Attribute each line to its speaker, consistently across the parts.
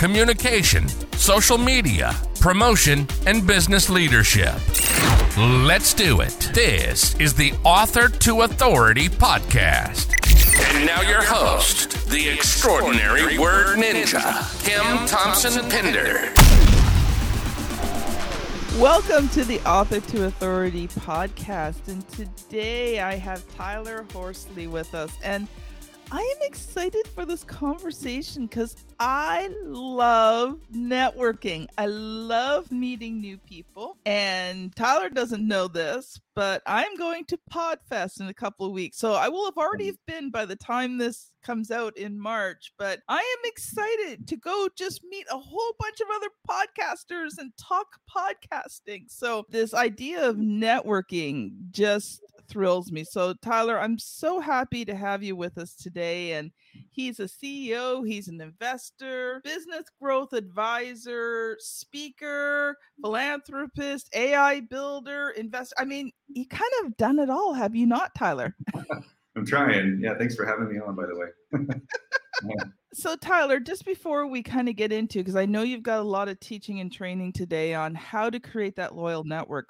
Speaker 1: communication, social media, promotion, and business leadership. Let's do it. This is the Author to Authority podcast. And now your host, the extraordinary word ninja, Kim Thompson Pinder.
Speaker 2: Welcome to the Author to Authority podcast. And today I have Tyler Horsley with us. And I am excited for this conversation because I love networking. I love meeting new people. And Tyler doesn't know this, but I'm going to Podfest in a couple of weeks. So I will have already have been by the time this comes out in March. But I am excited to go just meet a whole bunch of other podcasters and talk podcasting. So this idea of networking just thrills me. So, Tyler, I'm so happy to have you with us today. And he's a CEO, he's an investor, business growth advisor, speaker, philanthropist, AI builder, investor. I mean, you kind of done it all, have you not, Tyler?
Speaker 3: I'm trying. Yeah, thanks for having me on, by the way.
Speaker 2: yeah. So, Tyler, just before we kind of get into, because I know you've got a lot of teaching and training today on how to create that loyal network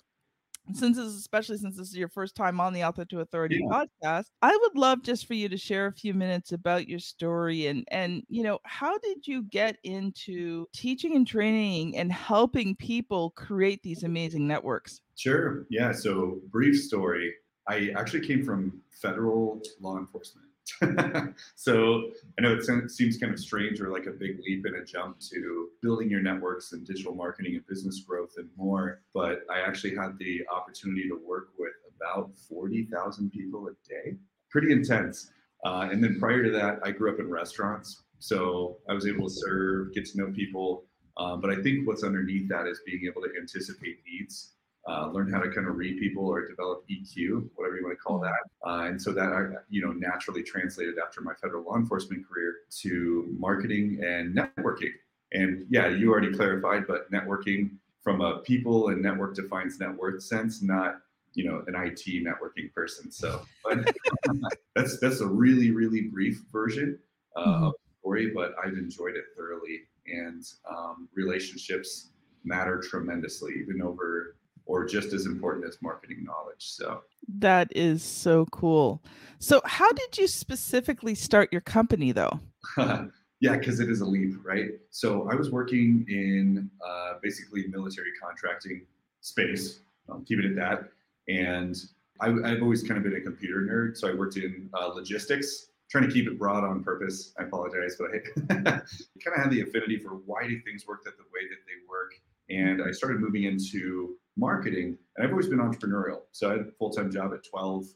Speaker 2: since this especially since this is your first time on the Author to Authority yeah. podcast, I would love just for you to share a few minutes about your story and and you know how did you get into teaching and training and helping people create these amazing networks?
Speaker 3: Sure. Yeah. So brief story. I actually came from federal law enforcement. so I know it seems kind of strange or like a big leap and a jump to building your networks and digital marketing and business growth and more. But I actually had the opportunity to work with about 40,000 people a day. Pretty intense. Uh, and then prior to that, I grew up in restaurants. So I was able to serve, get to know people. Um, but I think what's underneath that is being able to anticipate needs uh, learn how to kind of read people or develop EQ, whatever you want to call mm-hmm. that. Uh, and so that, I, you know, naturally translated after my federal law enforcement career to marketing and networking. And yeah, you already clarified, but networking from a people and network defines net worth sense, not you know an IT networking person. So, but that's that's a really really brief version uh, mm-hmm. of the story, but I've enjoyed it thoroughly, and um, relationships matter tremendously, even over or just as important as marketing knowledge. So
Speaker 2: that is so cool. So, how did you specifically start your company though?
Speaker 3: yeah, because it is a leap, right? So, I was working in uh, basically military contracting space, um, keep it at that. And I, have always kind of been a computer nerd. So, I worked in uh, logistics. Trying to keep it broad on purpose. I apologize, but I kind of had the affinity for why do things work that the way that they work. And I started moving into marketing, and I've always been entrepreneurial. So I had a full time job at 12,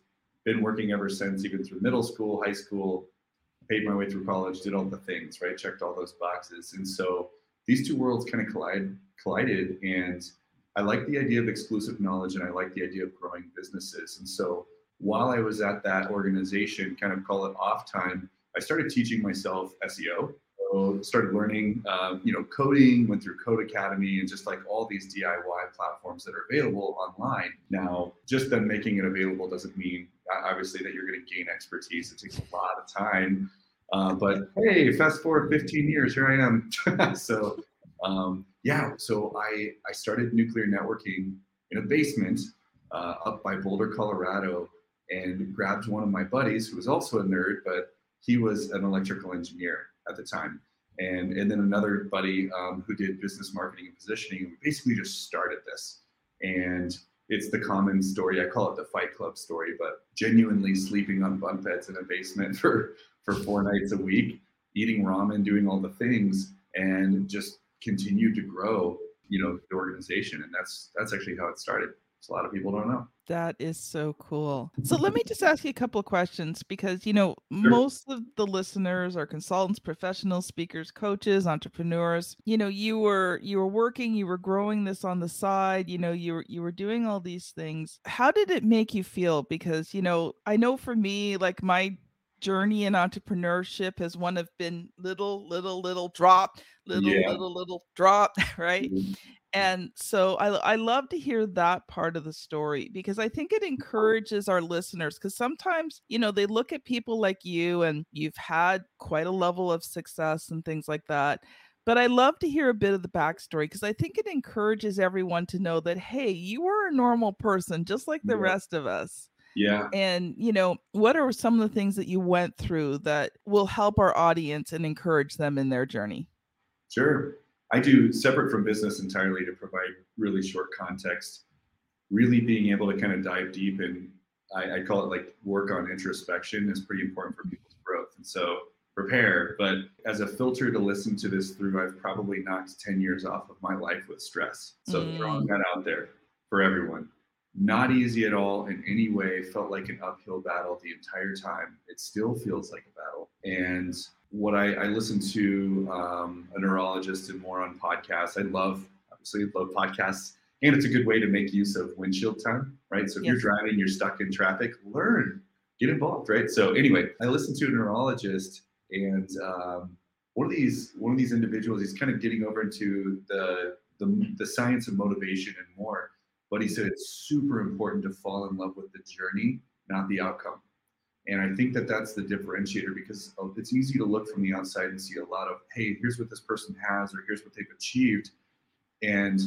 Speaker 3: been working ever since, even through middle school, high school, paid my way through college, did all the things, right? Checked all those boxes. And so these two worlds kind of collide, collided. And I like the idea of exclusive knowledge and I like the idea of growing businesses. And so while I was at that organization, kind of call it off time, I started teaching myself SEO started learning, uh, you know, coding, went through Codecademy and just like all these DIY platforms that are available online. Now, just them making it available doesn't mean obviously that you're going to gain expertise. It takes a lot of time. Uh, but hey, fast forward 15 years, here I am. so um, yeah, so I I started nuclear networking in a basement uh, up by Boulder, Colorado, and grabbed one of my buddies who was also a nerd, but he was an electrical engineer at the time. And, and then another buddy um, who did business marketing and positioning. We basically just started this. And it's the common story. I call it the Fight Club story, but genuinely sleeping on bunk beds in a basement for, for four nights a week, eating ramen, doing all the things, and just continued to grow, you know, the organization. And that's that's actually how it started. A lot of people don't know.
Speaker 2: That is so cool. So let me just ask you a couple of questions because you know sure. most of the listeners are consultants, professionals, speakers, coaches, entrepreneurs. You know, you were you were working, you were growing this on the side, you know, you were you were doing all these things. How did it make you feel because, you know, I know for me like my journey in entrepreneurship has one of been little little little drop little yeah. little little drop right mm-hmm and so I, I love to hear that part of the story because I think it mm-hmm. encourages our listeners because sometimes, you know, they look at people like you and you've had quite a level of success and things like that. But I love to hear a bit of the backstory because I think it encourages everyone to know that, hey, you are a normal person just like the yeah. rest of us.
Speaker 3: Yeah.
Speaker 2: And, you know, what are some of the things that you went through that will help our audience and encourage them in their journey?
Speaker 3: Sure. I do separate from business entirely to provide really short context, really being able to kind of dive deep and I, I call it like work on introspection is pretty important for people's growth. And so prepare, but as a filter to listen to this through, I've probably knocked 10 years off of my life with stress. So mm. throwing that out there for everyone. Not easy at all in any way, felt like an uphill battle the entire time. It still feels like a battle. And what I, I listen to um, a neurologist and more on podcasts. I love, obviously, love podcasts, and it's a good way to make use of windshield time, right? So if yes. you're driving, you're stuck in traffic, learn, get involved, right? So anyway, I listened to a neurologist, and um, one of these one of these individuals, he's kind of getting over into the the, the science of motivation and more. But he said it's super important to fall in love with the journey, not the outcome. And I think that that's the differentiator because oh, it's easy to look from the outside and see a lot of, hey, here's what this person has, or here's what they've achieved. And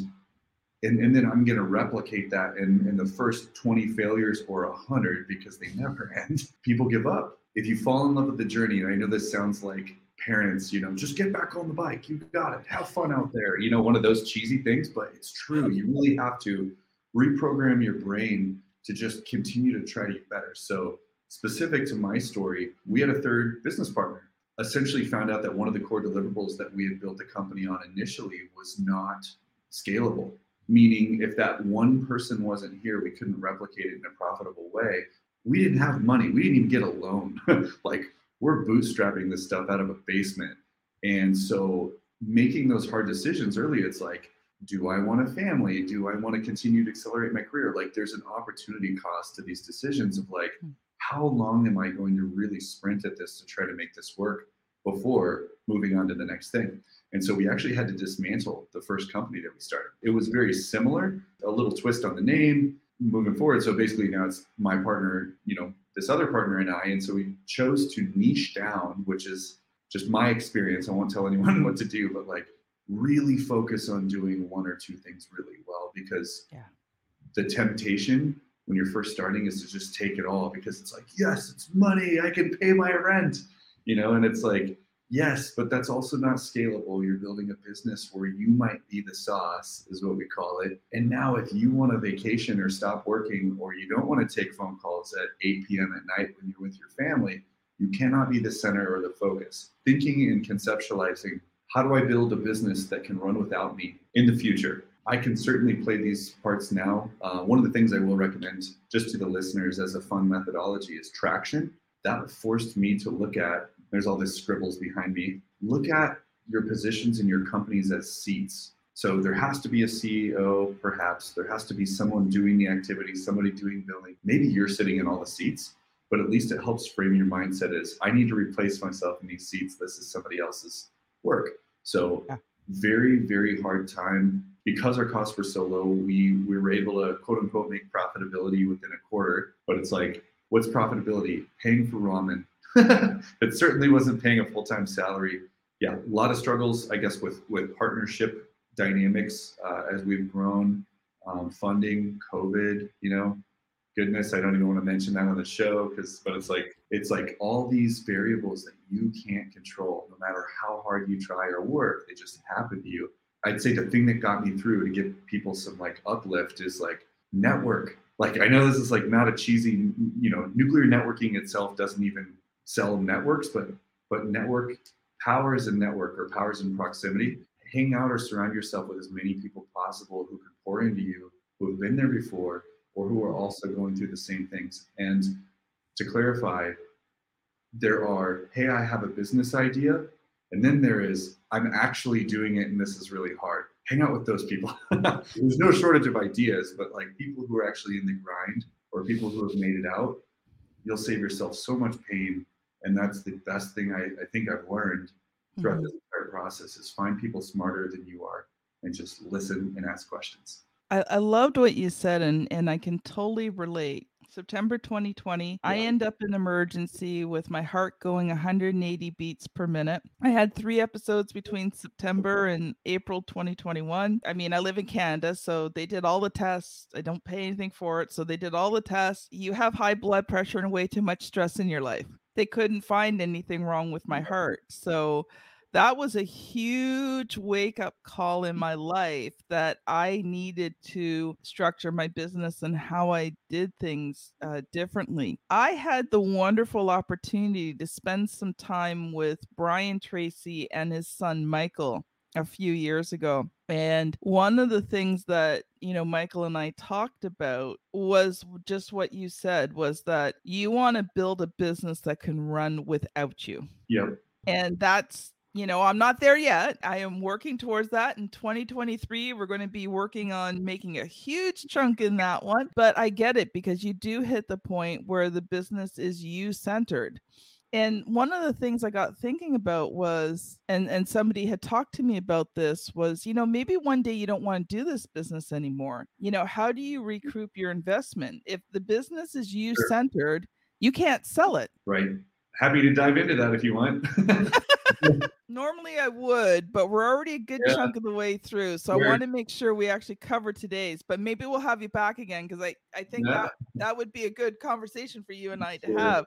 Speaker 3: and, and then I'm going to replicate that in, in the first 20 failures or 100 because they never end. People give up. If you fall in love with the journey, and I know this sounds like parents, you know, just get back on the bike. You got it. Have fun out there. You know, one of those cheesy things, but it's true. You really have to reprogram your brain to just continue to try to get better. So specific to my story, we had a third business partner. Essentially, found out that one of the core deliverables that we had built the company on initially was not scalable. Meaning, if that one person wasn't here, we couldn't replicate it in a profitable way. We didn't have money. We didn't even get a loan. like, we're bootstrapping this stuff out of a basement. And so, making those hard decisions early, it's like, do I want a family? Do I want to continue to accelerate my career? Like, there's an opportunity cost to these decisions of like, hmm how long am I going to really sprint at this to try to make this work before moving on to the next thing? And so we actually had to dismantle the first company that we started. It was very similar, a little twist on the name moving forward. So basically now it's my partner, you know, this other partner and I. And so we chose to niche down, which is just my experience. I won't tell anyone what to do, but like really focus on doing one or two things really well because yeah. the temptation when you're first starting is to just take it all because it's like, yes, it's money. I can pay my rent, you know, and it's like, yes, but that's also not scalable. You're building a business where you might be the sauce, is what we call it. And now, if you want a vacation or stop working, or you don't want to take phone calls at 8 p.m. at night when you're with your family, you cannot be the center or the focus. Thinking and conceptualizing how do I build a business that can run without me in the future? I can certainly play these parts now. Uh, one of the things I will recommend just to the listeners as a fun methodology is traction. That forced me to look at, there's all these scribbles behind me, look at your positions in your companies as seats. So there has to be a CEO, perhaps. There has to be someone doing the activity, somebody doing billing. Maybe you're sitting in all the seats, but at least it helps frame your mindset as I need to replace myself in these seats. This is somebody else's work. So very, very hard time because our costs were so low, we, we were able to quote unquote make profitability within a quarter. But it's like, what's profitability? Paying for ramen. it certainly wasn't paying a full time salary. Yeah, a lot of struggles, I guess, with with partnership dynamics uh, as we've grown, um, funding, COVID. You know, goodness, I don't even want to mention that on the show because, but it's like it's like all these variables that you can't control, no matter how hard you try or work, they just happen to you. I'd say the thing that got me through to give people some like uplift is like network. Like I know this is like not a cheesy, you know, nuclear networking itself doesn't even sell networks, but but network power is and network or powers in proximity. Hang out or surround yourself with as many people possible who can pour into you who have been there before or who are also going through the same things. And to clarify, there are, hey, I have a business idea. And then there is, I'm actually doing it and this is really hard. Hang out with those people. There's no shortage of ideas, but like people who are actually in the grind or people who have made it out, you'll save yourself so much pain. And that's the best thing I, I think I've learned throughout mm-hmm. this entire process is find people smarter than you are and just listen and ask questions.
Speaker 2: I, I loved what you said and, and I can totally relate. September 2020, yeah. I end up in emergency with my heart going 180 beats per minute. I had three episodes between September and April 2021. I mean, I live in Canada, so they did all the tests. I don't pay anything for it. So they did all the tests. You have high blood pressure and way too much stress in your life. They couldn't find anything wrong with my heart. So that was a huge wake up call in my life that I needed to structure my business and how I did things uh, differently. I had the wonderful opportunity to spend some time with Brian Tracy and his son Michael a few years ago. And one of the things that, you know, Michael and I talked about was just what you said was that you want to build a business that can run without you.
Speaker 3: Yep.
Speaker 2: And that's you know, I'm not there yet. I am working towards that. In 2023, we're going to be working on making a huge chunk in that one. But I get it because you do hit the point where the business is you centered. And one of the things I got thinking about was, and and somebody had talked to me about this was, you know, maybe one day you don't want to do this business anymore. You know, how do you mm. recoup your investment if the business is you centered? You can't sell it.
Speaker 3: Right. Happy to dive into that if you want.
Speaker 2: Normally I would, but we're already a good yeah. chunk of the way through. So I want to make sure we actually cover today's, but maybe we'll have you back again because I, I think yeah. that that would be a good conversation for you and I to have.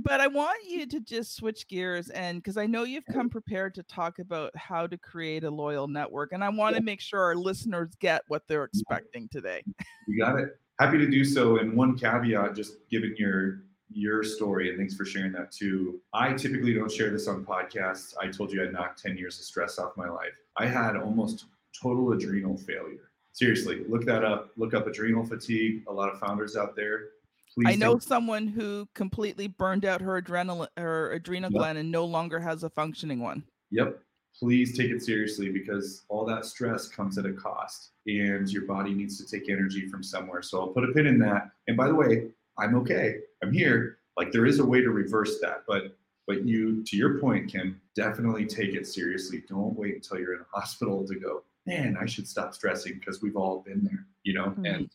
Speaker 2: But I want you to just switch gears and because I know you've come prepared to talk about how to create a loyal network. And I want to make sure our listeners get what they're expecting today.
Speaker 3: You got it. Happy to do so. And one caveat, just given your your story, and thanks for sharing that too. I typically don't share this on podcasts. I told you I knocked 10 years of stress off my life. I had almost total adrenal failure. Seriously, look that up. Look up adrenal fatigue. A lot of founders out there.
Speaker 2: Please I know don't... someone who completely burned out her adrenal her adrenal yep. gland and no longer has a functioning one.
Speaker 3: Yep. Please take it seriously because all that stress comes at a cost and your body needs to take energy from somewhere. So I'll put a pin in that. And by the way, I'm okay. I'm here. Like there is a way to reverse that, but but you, to your point, can definitely take it seriously. Don't wait until you're in a hospital to go. Man, I should stop stressing because we've all been there, you know. Mm-hmm. And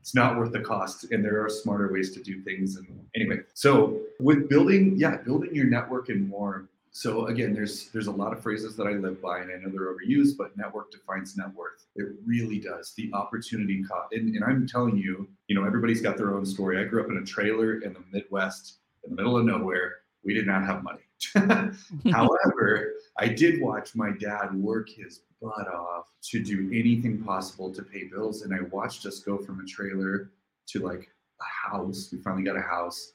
Speaker 3: it's not worth the cost and there are smarter ways to do things and anyway so with building yeah building your network and more so again, there's there's a lot of phrases that I live by, and I know they're overused, but network defines net worth. It really does. The opportunity cost, and, and I'm telling you, you know, everybody's got their own story. I grew up in a trailer in the Midwest, in the middle of nowhere. We did not have money. However, I did watch my dad work his butt off to do anything possible to pay bills, and I watched us go from a trailer to like a house. We finally got a house,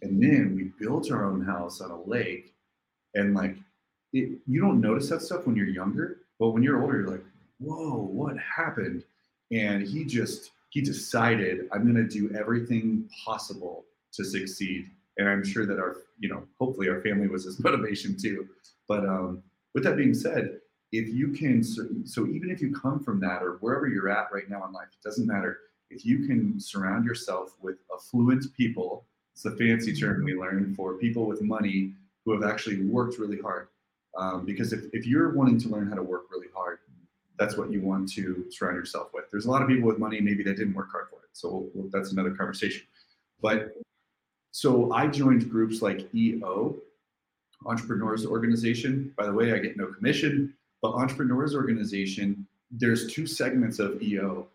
Speaker 3: and then we built our own house on a lake and like it, you don't notice that stuff when you're younger but when you're older you're like whoa what happened? And he just he decided i'm going to do everything possible to succeed. And i'm sure that our you know hopefully our family was his motivation too. But um with that being said if you can so even if you come from that or wherever you're at right now in life it doesn't matter. If you can surround yourself with affluent people it's a fancy term we learned for people with money who have actually worked really hard. Um, because if, if you're wanting to learn how to work really hard, that's what you want to surround yourself with. There's a lot of people with money maybe that didn't work hard for it. So we'll, that's another conversation. But so I joined groups like EO, Entrepreneurs Organization. By the way, I get no commission, but Entrepreneurs Organization, there's two segments of EO.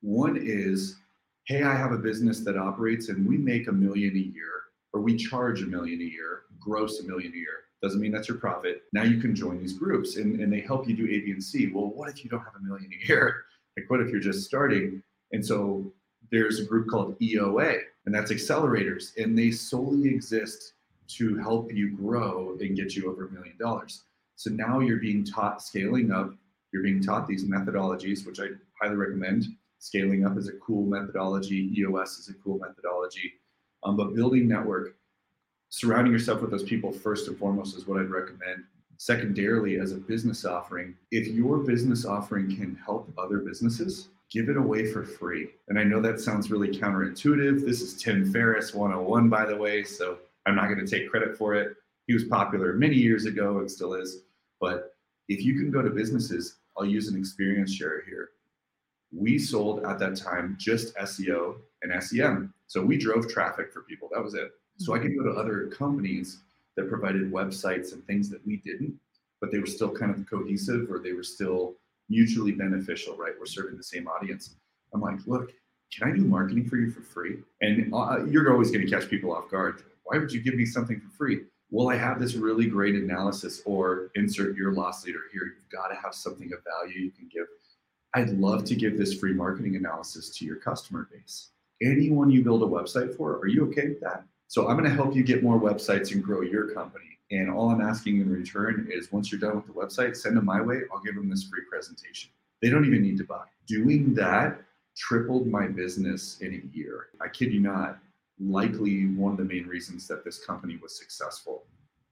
Speaker 3: One is, hey, I have a business that operates and we make a million a year, or we charge a million a year gross a million a year. Doesn't mean that's your profit. Now you can join these groups and, and they help you do A, B, and C. Well, what if you don't have a million a year? Like, what if you're just starting? And so there's a group called EOA, and that's accelerators, and they solely exist to help you grow and get you over a million dollars. So now you're being taught scaling up, you're being taught these methodologies, which I highly recommend. Scaling up is a cool methodology. EOS is a cool methodology. Um, but building network, surrounding yourself with those people first and foremost is what I'd recommend. Secondarily, as a business offering, if your business offering can help other businesses, give it away for free. And I know that sounds really counterintuitive. This is Tim Ferriss 101, by the way, so I'm not going to take credit for it. He was popular many years ago and still is. But if you can go to businesses, I'll use an experience share here. We sold at that time just SEO and SEM. So we drove traffic for people. That was it. So I could go to other companies that provided websites and things that we didn't, but they were still kind of cohesive or they were still mutually beneficial, right? We're serving the same audience. I'm like, look, can I do marketing for you for free? And uh, you're always going to catch people off guard. Why would you give me something for free? Well, I have this really great analysis, or insert your loss leader here. You've got to have something of value you can give. I'd love to give this free marketing analysis to your customer base. Anyone you build a website for, are you okay with that? So I'm going to help you get more websites and grow your company. And all I'm asking in return is once you're done with the website, send them my way. I'll give them this free presentation. They don't even need to buy. Doing that tripled my business in a year. I kid you not, likely one of the main reasons that this company was successful.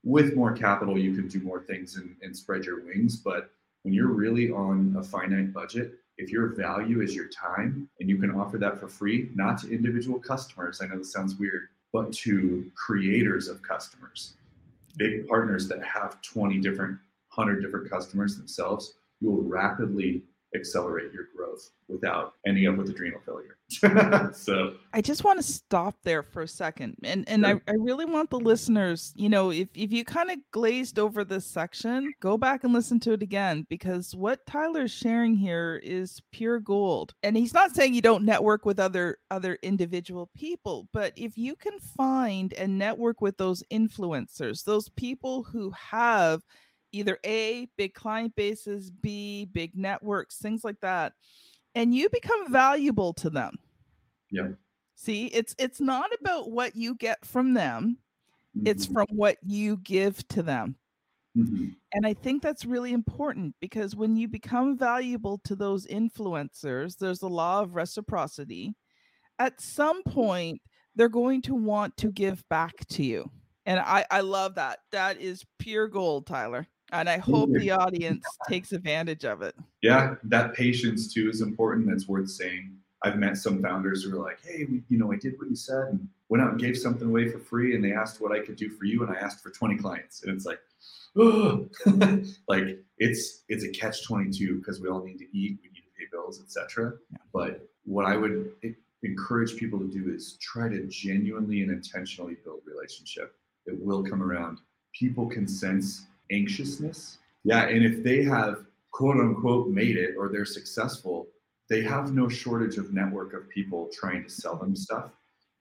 Speaker 3: With more capital, you can do more things and, and spread your wings. But when you're really on a finite budget, if your value is your time and you can offer that for free, not to individual customers, I know this sounds weird, but to creators of customers. Big partners that have 20 different 100 different customers themselves you will rapidly accelerate your growth without ending up with adrenal failure so
Speaker 2: I just want to stop there for a second. And and I, I really want the listeners, you know, if, if you kind of glazed over this section, go back and listen to it again because what Tyler's sharing here is pure gold. And he's not saying you don't network with other other individual people, but if you can find and network with those influencers, those people who have either A, big client bases, B, big networks, things like that, and you become valuable to them.
Speaker 3: Yeah.
Speaker 2: See, it's it's not about what you get from them, it's
Speaker 3: Mhm.
Speaker 2: from what you give to them.
Speaker 3: Mhm.
Speaker 2: And I think that's really important because when you become valuable to those influencers, there's a law of reciprocity. At some point, they're going to want to give back to you. And I, I love that. That is pure gold, Tyler. And I hope the audience takes advantage of it.
Speaker 3: yeah that patience too is important that's worth saying. I've met some founders who are like hey we, you know i did what you said and went out and gave something away for free and they asked what i could do for you and i asked for 20 clients. And it's like oh like it's it's a catch 22 because we all need to eat we need to pay bills etc
Speaker 2: Yeah.
Speaker 3: but what i would encourage people to do is try to genuinely and intentionally build relationship. It will come around. People can sense anxiousness yeah and if they have quote unquote made it or they're successful they have no shortage of network of people trying to sell them stuff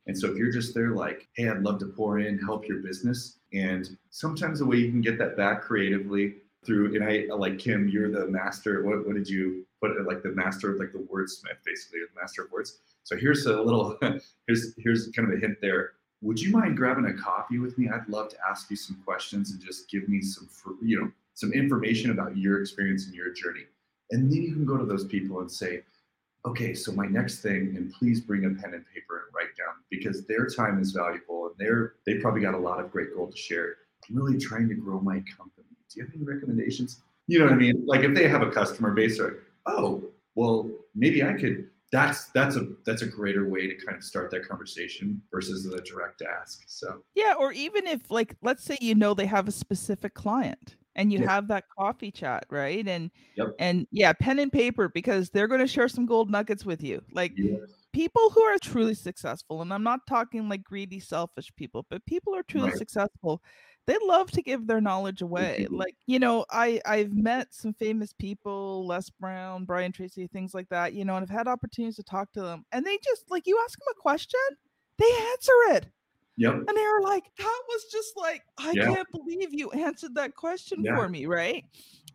Speaker 3: and so if you're just there like, hey, I'd love to pour in, help your business. And sometimes the way you can get that back creatively through, and I like Kim, you're the master. What, what did you put it like the master of like the wordsmith, basically, the master of words. So here's a little, here's here's kind of a hint there. Would you mind grabbing a coffee with me? I'd love to ask you some questions and just give me some, you know, some information about your experience and your journey. And then you can go to those people and say, okay, so my next thing, and please bring a pen and paper and write down because their time is valuable and they're they probably got a lot of great gold to share. I'm really trying to grow my company. Do you have any recommendations? You know what I mean? Like if they have a customer base, they're like, oh, well, maybe I could. That's that's a that's a greater way to kind of start that conversation versus the direct ask. So
Speaker 2: Yeah, or even if like let's say you know they have a specific client and you
Speaker 3: Yeah.
Speaker 2: have that coffee chat, right? And
Speaker 3: Yep.
Speaker 2: and yeah, pen and paper because they're going to share some gold nuggets with you. Like
Speaker 3: yeah,
Speaker 2: people who are truly successful, and I'm not talking like greedy, selfish people, but people are truly
Speaker 3: Right.
Speaker 2: successful, they love to give their knowledge away.
Speaker 3: Mm-hmm.
Speaker 2: Like, you know, I I've met some famous people, Les Brown, Brian Tracy, things like that, you know, and I've had opportunities to talk to them. And they just like you ask them a question, they answer it.
Speaker 3: yep,
Speaker 2: And they were like, that was just like, I
Speaker 3: Yeah.
Speaker 2: can't believe you answered that question
Speaker 3: Yeah.
Speaker 2: for me, right?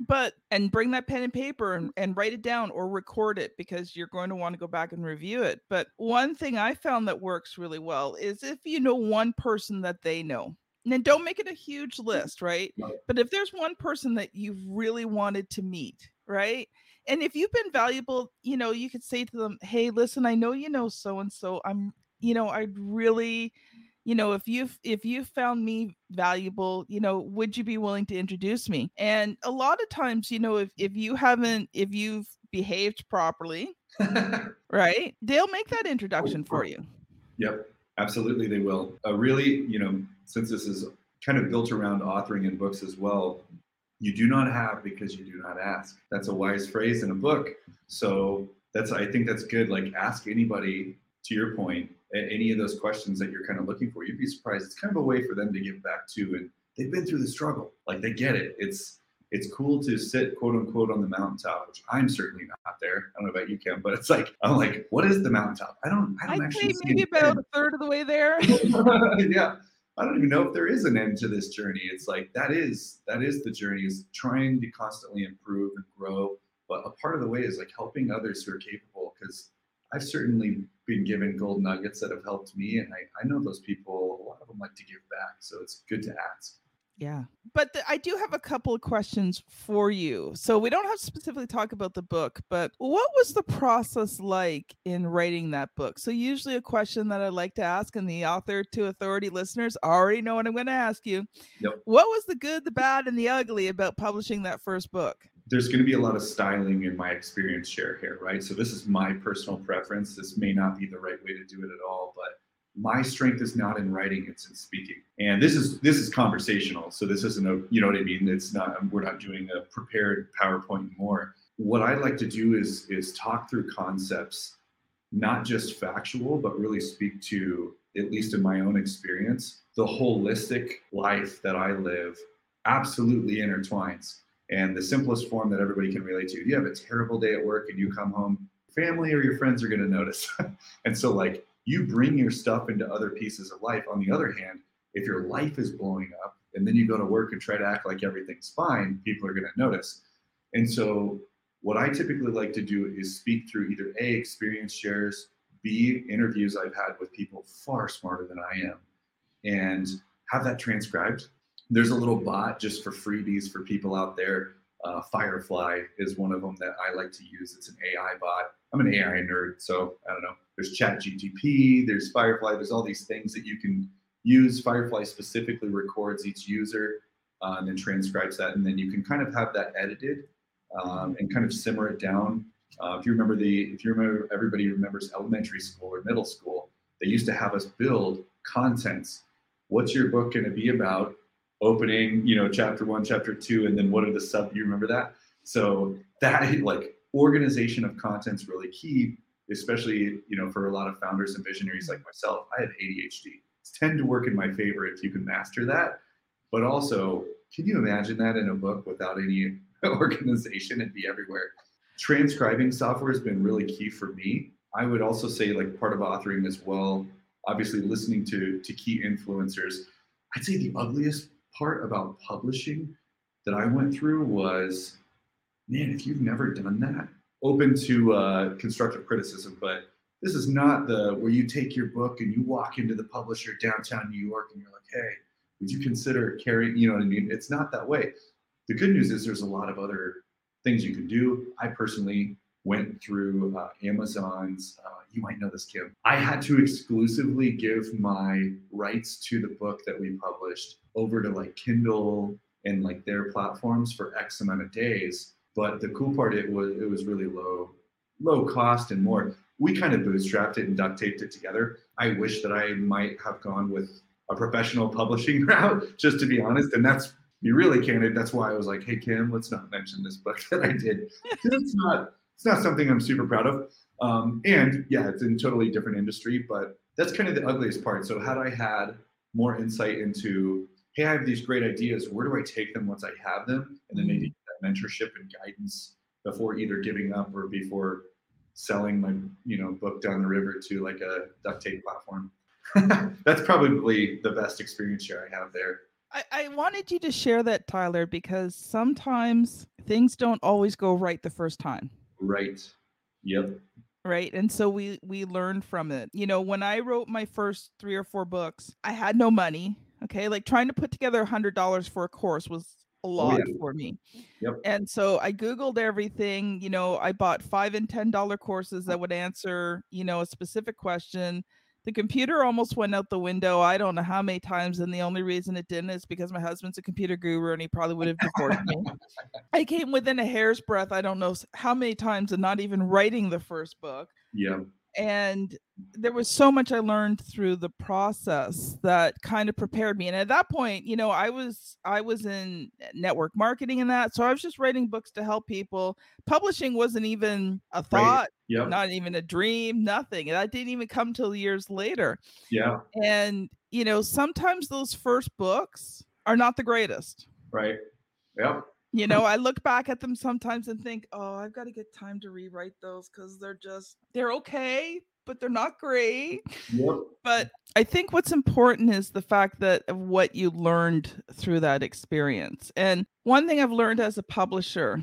Speaker 2: But and bring that pen and paper and, and write it down or record it because you're going to want to go back and review it. But one thing I found that works really well is if you know one person that they know. And then don't make it a huge list, right?
Speaker 3: Right.
Speaker 2: But if there's one person that you've really wanted to meet right? And if you've been valuable, you know, you could say to them, "Hey, listen, I know you know so and so. I'm, you know, I'd really, you know, if you've if you found me valuable, you know, would you be willing to introduce me?" And a lot of times, you know, if if you haven't if you've behaved properly, right? They'll make that introduction for you.
Speaker 3: Yep, absolutely, they will. Uh, really, you know, since this is kind of built around authoring in books as well, you do not have because you do not ask. That's a wise phrase in a book. So that's I think that's good. Like ask anybody to your point, any of those questions that you're kind of looking for. You'd be surprised. It's kind of a way for them to give back to, and they've been through the struggle. Like they get it. It's it's cool to sit quote unquote on the mountaintop, which I'm certainly not there. I don't know about you, Kim, but it's like I'm like, what is the mountaintop? I don't I don't
Speaker 2: I'd
Speaker 3: actually
Speaker 2: say maybe about a third of the way there.
Speaker 3: yeah. I don't even know if there is an end to this journey. It's like that is that is the journey is trying to constantly improve and grow. But a part of the way is like helping others who are capable because I've certainly been given gold nuggets that have helped me, and I, I know those people. A lot of them like to give back, so it's good to ask.
Speaker 2: Yeah. But the, I do have a couple of questions for you. So we don't have to specifically talk about the book, but what was the process like in writing that book? So usually a question that I like to ask and the author to authority listeners already know what I'm going to ask you.
Speaker 3: Yep.
Speaker 2: What was the good, the bad and the ugly about publishing that first book?
Speaker 3: There's going to be a lot of styling in my experience share here, right? So this is my personal preference. This may not be the right way to do it at all, but my strength is not in writing it's in speaking. And this is this is conversational so this isn't a you know what i mean? It's not we're not doing a prepared powerpoint more. What i like to do is is talk through concepts not just factual but really speak to at least in my own experience the holistic life that i live absolutely intertwines. And the simplest form that everybody can relate to you have a terrible day at work and you come home family or your friends are going to notice. And so like you bring your stuff into other pieces of life. On the other hand, if your life is blowing up and then you go to work and try to act like everything's fine, people are going to notice. And so, what I typically like to do is speak through either A, experience shares, B, interviews I've had with people far smarter than I am, and have that transcribed. There's a little bot just for freebies for people out there. Uh, Firefly is one of them that I like to use. It's an AI bot. I'm an AI nerd, so I don't know. There's chat gtp there's firefly there's all these things that you can use. Firefly specifically records each user uh, and then transcribes that and then you can kind of have that edited um, and kind of simmer it down. Uh, if you remember the if you remember everybody remembers elementary school or middle school they used to have us build contents. What's your book going to be about opening you know chapter one chapter two and then what are the sub you remember that? So that like organization of content's really key especially you know for a lot of founders and visionaries like myself. I have adhd it's tend to work in my favor if you can master that. But also can you imagine that in a book without any organization? And be everywhere. Transcribing software has been really key for me. I would also say like part of authoring as well obviously listening to to key influencers. I'd say the ugliest part about publishing that i went through was man if you've never done that open to uh, constructive criticism, but this is not the where you take your book and you walk into the publisher downtown New York and you're like, hey, would you consider carrying? You know what I mean? It's not that way. The good news is there's a lot of other things you can do. I personally went through uh, Amazon's. Uh, you might know this, Kim. I had to exclusively give my rights to the book that we published over to like Kindle and like their platforms for X amount of days but the cool part, it was it was really low, low cost and more. We kind of bootstrapped it and duct taped it together. I wish that I might have gone with a professional publishing route, just to be honest. And that's be really candid. That's why I was like, hey Kim, let's not mention this book that I did. it's not it's not something I'm super proud of. Um, and yeah, it's in totally different industry, but that's kind of the ugliest part. So had I had more insight into, hey, I have these great ideas, where do I take them once I have them? And then maybe mentorship and guidance before either giving up or before selling my you know book down the river to like a duct tape platform. That's probably the best experience share I have there.
Speaker 2: I, I wanted you to share that, Tyler, because sometimes things don't always go right the first time.
Speaker 3: Right. Yep.
Speaker 2: Right. And so we we learned from it. You know, when I wrote my first three or four books, I had no money. Okay. Like trying to put together a hundred dollars for a course was a oh, lot
Speaker 3: yeah.
Speaker 2: for me.
Speaker 3: Yep.
Speaker 2: And so I Googled everything. You know, I bought five and ten dollar courses that would answer, you know, a specific question. The computer almost went out the window. I don't know how many times, and the only reason it didn't is because my husband's a computer guru and he probably would have divorced me. I came within a hair's breadth. I don't know how many times, and not even writing the first book
Speaker 3: Yeah.
Speaker 2: And there was so much I learned through the process that kind of prepared me. And at that point, you know, I was I was in network marketing and that, so I was just writing books to help people. Publishing wasn't even a thought,
Speaker 3: Yep.
Speaker 2: not even a dream, nothing. And that didn't even come till years later.
Speaker 3: yeah.
Speaker 2: And you know, sometimes those first books are not the greatest.
Speaker 3: Right. Yep.
Speaker 2: You know, I look back at them sometimes and think, "Oh, I've got to get time to rewrite those because they're just they're okay, but they're not great."
Speaker 3: Yep.
Speaker 2: But I think what's important is the fact that of what you learned through that experience. And one thing I've learned as a publisher,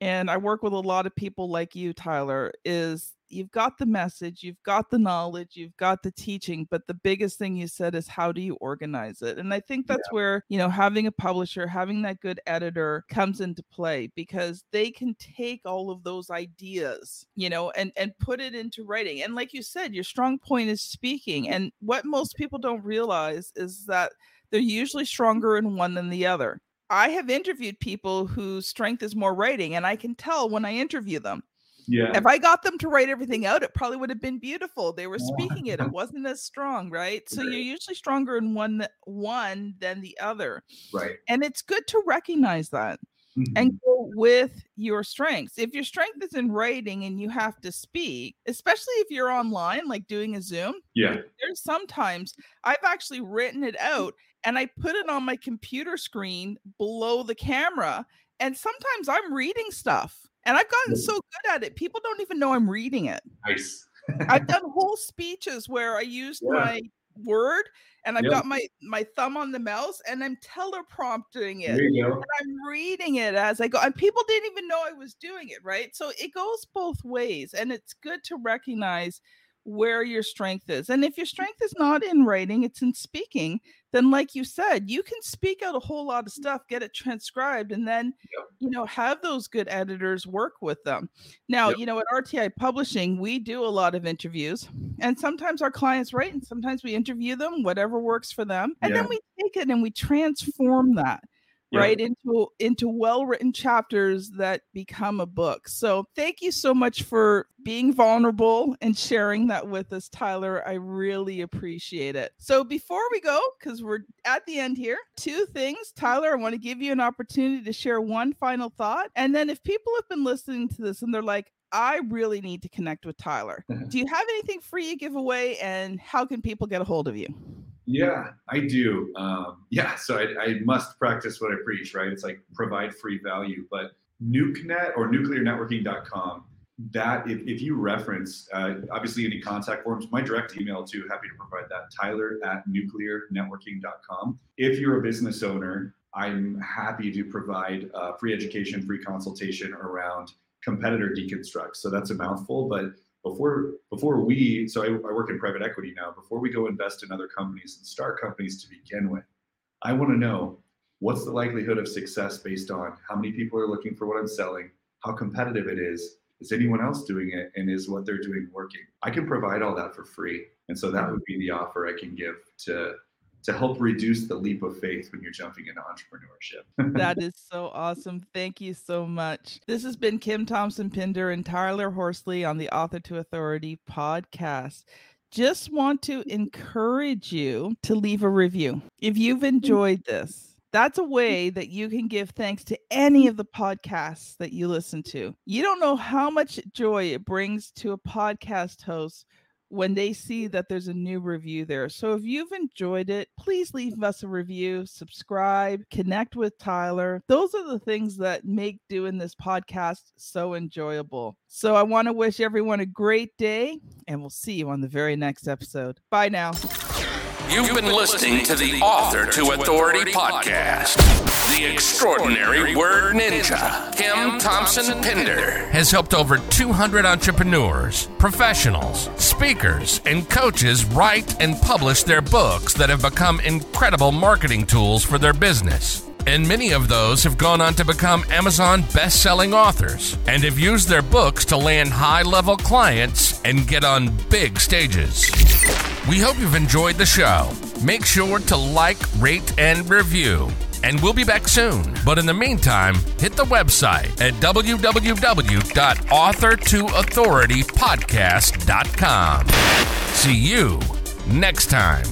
Speaker 2: and I work with a lot of people like you, Tyler, is you've got the message, you've got the knowledge, you've got the teaching, but the biggest thing you said is how do you organize it? And I think that's where, you know, having a publisher, having that good editor comes into play because they can take all of those ideas, you know, and and put it into writing. And like you said, your strong point is speaking. And what most people don't realize is that they're usually stronger in one than the other. I have interviewed people whose strength is more writing, and I can tell when I interview them.
Speaker 3: Yeah.
Speaker 2: If I got them to write everything out, it probably would have been beautiful. They were speaking it; it wasn't as strong, right? So
Speaker 3: Right.
Speaker 2: you're usually stronger in one one than the other,
Speaker 3: Right.
Speaker 2: and it's good to recognize that
Speaker 3: Mhm.
Speaker 2: and go with your strengths. If your strength is in writing and you have to speak, especially if you're online, like doing a Zoom,
Speaker 3: yeah.
Speaker 2: there's sometimes I've actually written it out and I put it on my computer screen below the camera. And sometimes I'm reading stuff and I've gotten so good at it. People don't even know I'm reading it.
Speaker 3: Nice.
Speaker 2: I've done whole speeches where I used
Speaker 3: Yeah.
Speaker 2: my word and I've
Speaker 3: Yeah.
Speaker 2: got my my thumb on the mouse and I'm teleprompting it.
Speaker 3: There you go.
Speaker 2: I'm reading it as I go, and people didn't even know I was doing it, right? So it goes both ways, and it's good to recognize where your strength is. And if your strength is not in writing, it's in speaking, then, like you said, you can speak out a whole lot of mm. stuff, get it transcribed, and then,
Speaker 3: Yep.
Speaker 2: you know, have those good editors work with them. Now,
Speaker 3: Yep.
Speaker 2: you know, at RTI Publishing, we do a lot of interviews, and sometimes our clients write, and sometimes we interview them, whatever works for them, and then we take it and we transform that
Speaker 3: Yeah.
Speaker 2: right into into well-written chapters that become a book so thank you so much for being vulnerable and sharing that with us tyler i really appreciate it so before we go because we're at the end here two things tyler i want to give you an opportunity to share one final thought and then if people have been listening to this and they're like I really need to connect with Tyler. Mm-hmm. Do you have anything free you give away, and how can people get a hold of you?
Speaker 3: Yeah, I do. Um, yeah, so I, I must practice what I preach, right? It's like provide free value. But NukeNet or nuclearnetworking.com, that if, if you reference, uh, obviously any contact forms, my direct email too, happy to provide that, tyler at nuclearnetworking.com. If you're a business owner, I'm happy to provide uh, free education, free consultation around competitor deconstruct. So that's a mouthful, but before before we so I, I work in private equity now before we go invest in other companies and start companies to begin with i want to know what's the likelihood of success based on how many people are looking for what i'm selling how competitive it is is anyone else doing it and is what they're doing working? I can provide all that for free and so that would be the offer i can give to to help reduce the leap of faith when you're jumping into entrepreneurship
Speaker 2: that is so awesome. Thank you so much. This has been Kim Thompson Pinder and Tyler Horsley on the Author to Authority podcast. Just want to encourage you to leave a review. If you've mm-hmm. enjoyed this, that's a mm-hmm. way that you can give thanks to any of the podcasts that you listen to. You don't know how much joy it brings to a podcast host when they see that there's a new review there. So if you've enjoyed it, please leave us a review, subscribe, connect with Tyler. Those are the things that make doing this podcast so enjoyable. So I want to wish everyone a great day, and we'll see you on the very next episode. Bye now.
Speaker 1: You've been listening to the Author to Authority podcast. The extraordinary word ninja, Kim Thompson Pinder, has helped over 200 entrepreneurs, professionals, speakers, and coaches write and publish their books that have become incredible marketing tools for their business. And many of those have gone on to become Amazon best selling authors and have used their books to land high level clients and get on big stages. We hope you've enjoyed the show. Make sure to like, rate, and review and we'll be back soon. But in the meantime, hit the website at www.author2authoritypodcast.com. See you next time.